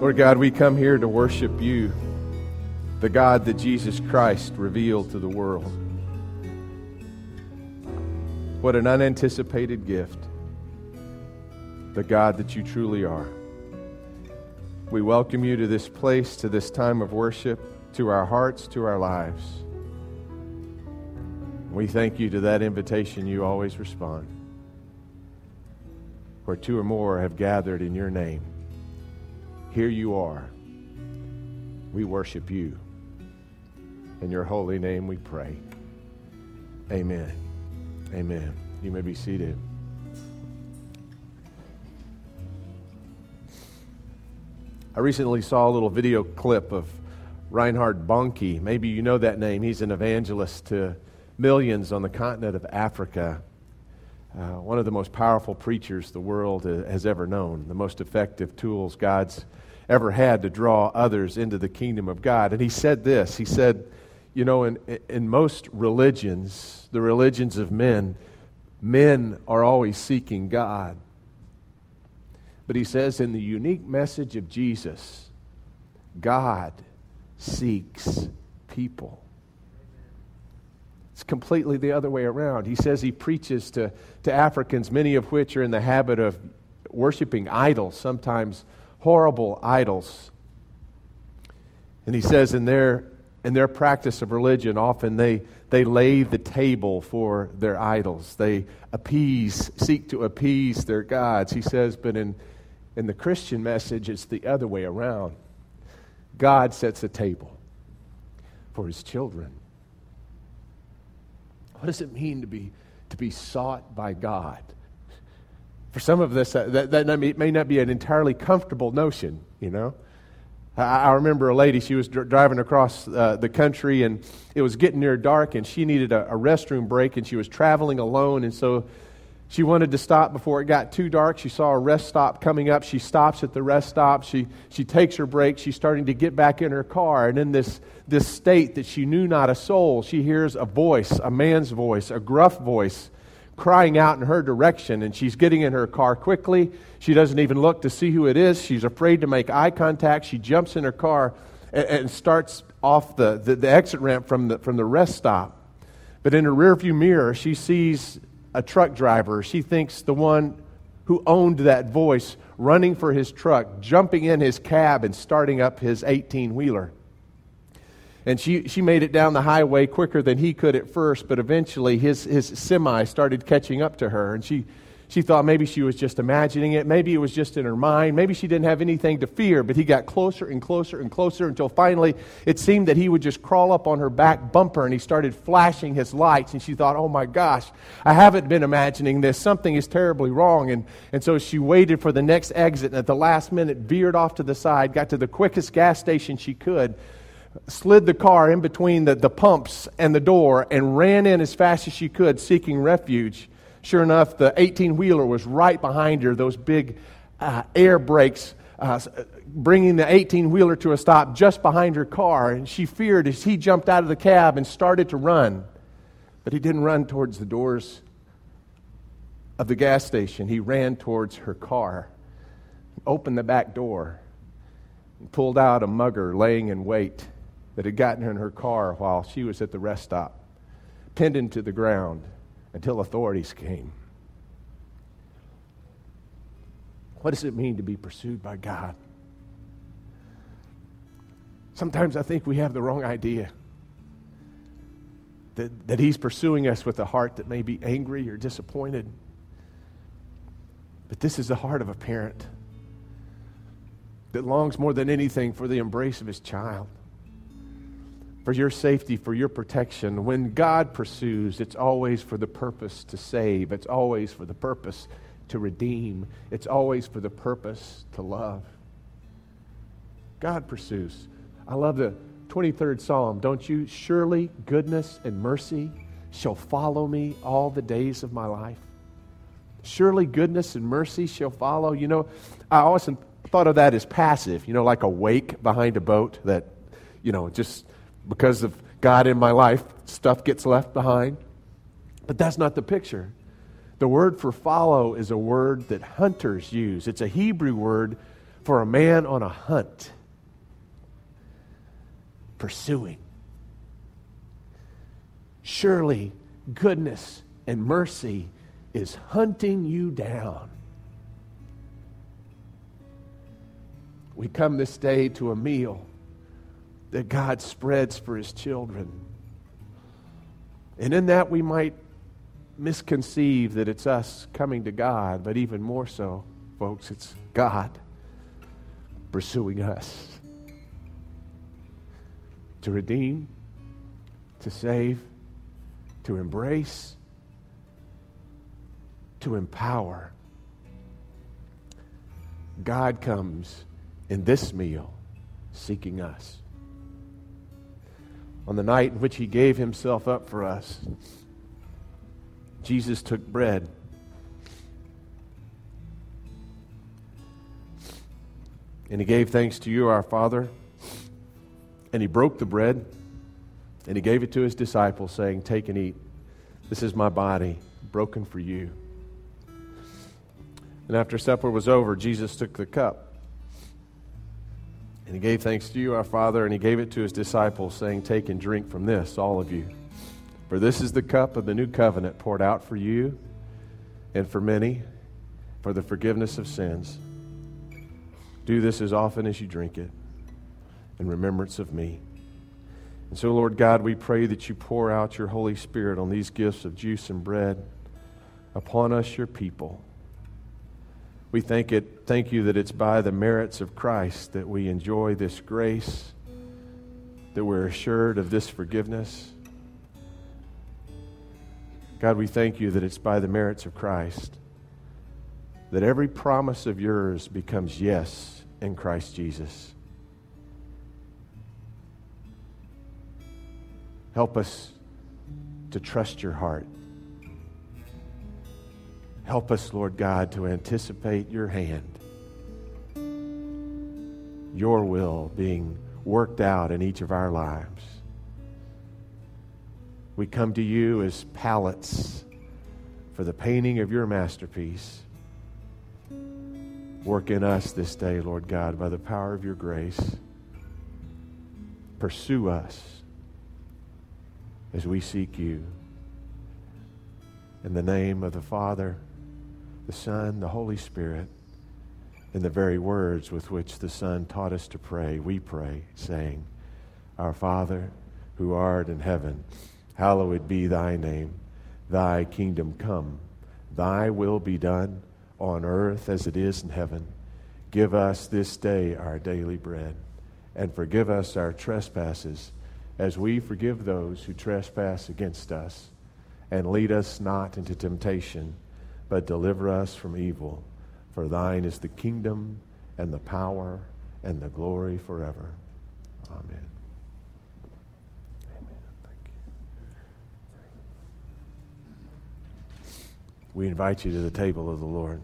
Lord God, we come here to worship you, the God that Jesus Christ revealed to the world. What an unanticipated gift, the God that you truly are. We welcome you to this place, to this time of worship, to our hearts, to our lives. We thank you to that invitation you always respond. Where two or more have gathered in your name, here you are. We worship you. In your holy name we pray. Amen. Amen. You may be seated. I recently saw a little video clip of Reinhard Bonnke. Maybe you know that name. He's an evangelist to millions on the continent of Africa. Uh, one of the most powerful preachers the world has ever known, the most effective tools God's ever had to draw others into the kingdom of God. And he said this He said, You know, in, in most religions, the religions of men, men are always seeking God. But he says, in the unique message of Jesus, God seeks people. It's completely the other way around. He says he preaches to, to Africans, many of which are in the habit of worshiping idols, sometimes horrible idols. And he says in their, in their practice of religion, often they, they lay the table for their idols. They appease, seek to appease their gods. He says, but in, in the Christian message, it's the other way around. God sets a table for his children. What does it mean to be, to be sought by God? For some of us, that, that may not be an entirely comfortable notion, you know. I, remember a lady, she was dr- driving across uh, the country and it was getting near dark and she needed a, a restroom break and she was traveling alone. And so she wanted to stop before it got too dark. She saw a rest stop coming up. She stops at the rest stop. She, she takes her break. She's starting to get back in her car. And in this, this state that she knew not a soul, she hears a voice, a man's voice, a gruff voice, crying out in her direction. And she's getting in her car quickly. She doesn't even look to see who it is. She's afraid to make eye contact. She jumps in her car and, and starts off the, the, the exit ramp from the, from the rest stop. But in her rearview mirror, she sees a truck driver. She thinks the one who owned that voice running for his truck, jumping in his cab, and starting up his 18 wheeler. And she, she made it down the highway quicker than he could at first, but eventually his, his semi started catching up to her. And she, she thought maybe she was just imagining it. Maybe it was just in her mind. Maybe she didn't have anything to fear, but he got closer and closer and closer until finally it seemed that he would just crawl up on her back bumper and he started flashing his lights. And she thought, oh my gosh, I haven't been imagining this. Something is terribly wrong. And, and so she waited for the next exit and at the last minute veered off to the side, got to the quickest gas station she could slid the car in between the, the pumps and the door and ran in as fast as she could, seeking refuge. Sure enough, the 18 wheeler was right behind her, those big uh, air brakes. Uh, bringing the 18 wheeler to a stop just behind her car. And she feared as he jumped out of the cab and started to run. But he didn't run towards the doors of the gas station. He ran towards her car, opened the back door, and pulled out a mugger laying in wait that had gotten in her car while she was at the rest stop, pinned him to the ground until authorities came. What does it mean to be pursued by God? Sometimes I think we have the wrong idea that, that He's pursuing us with a heart that may be angry or disappointed. But this is the heart of a parent that longs more than anything for the embrace of his child for your safety, for your protection. When God pursues, it's always for the purpose to save, it's always for the purpose to redeem, it's always for the purpose to love. God pursues. I love the 23rd Psalm. Don't you? Surely goodness and mercy shall follow me all the days of my life. Surely goodness and mercy shall follow. You know, I always thought of that as passive, you know, like a wake behind a boat that, you know, just because of God in my life, stuff gets left behind. But that's not the picture. The word for follow is a word that hunters use. It's a Hebrew word for a man on a hunt, pursuing. Surely goodness and mercy is hunting you down. We come this day to a meal that God spreads for his children. And in that, we might misconceive that it's us coming to God, but even more so, folks, it's God pursuing us to redeem, to save, to embrace, to empower. God comes in this meal seeking us. On the night in which he gave himself up for us, Jesus took bread. And he gave thanks to you, our Father. And he broke the bread and he gave it to his disciples, saying, Take and eat. This is my body, broken for you. And after supper was over, Jesus took the cup. And he gave thanks to you, our Father, and he gave it to his disciples, saying, Take and drink from this, all of you. For this is the cup of the new covenant poured out for you and for many for the forgiveness of sins. Do this as often as you drink it in remembrance of me. And so, Lord God, we pray that you pour out your Holy Spirit on these gifts of juice and bread upon us, your people. We thank, it, thank you that it's by the merits of Christ that we enjoy this grace, that we're assured of this forgiveness God, we thank you that it's by the merits of Christ that every promise of yours becomes yes in Christ Jesus. Help us to trust your heart. Help us, Lord God, to anticipate your hand, your will being worked out in each of our lives. We come to you as palettes for the painting of your masterpiece. Work in us this day, Lord God, by the power of your grace. Pursue us as we seek you. In the name of the Father, the Son, the Holy Spirit, in the very words with which the Son taught us to pray, we pray, saying, Our Father, who art in heaven, Hallowed be thy name. Thy kingdom come. Thy will be done on earth as it is in heaven. Give us this day our daily bread, and forgive us our trespasses as we forgive those who trespass against us. And lead us not into temptation, but deliver us from evil. For thine is the kingdom and the power and the glory forever. Amen. Amen. Thank you. We invite you to the table of the Lord.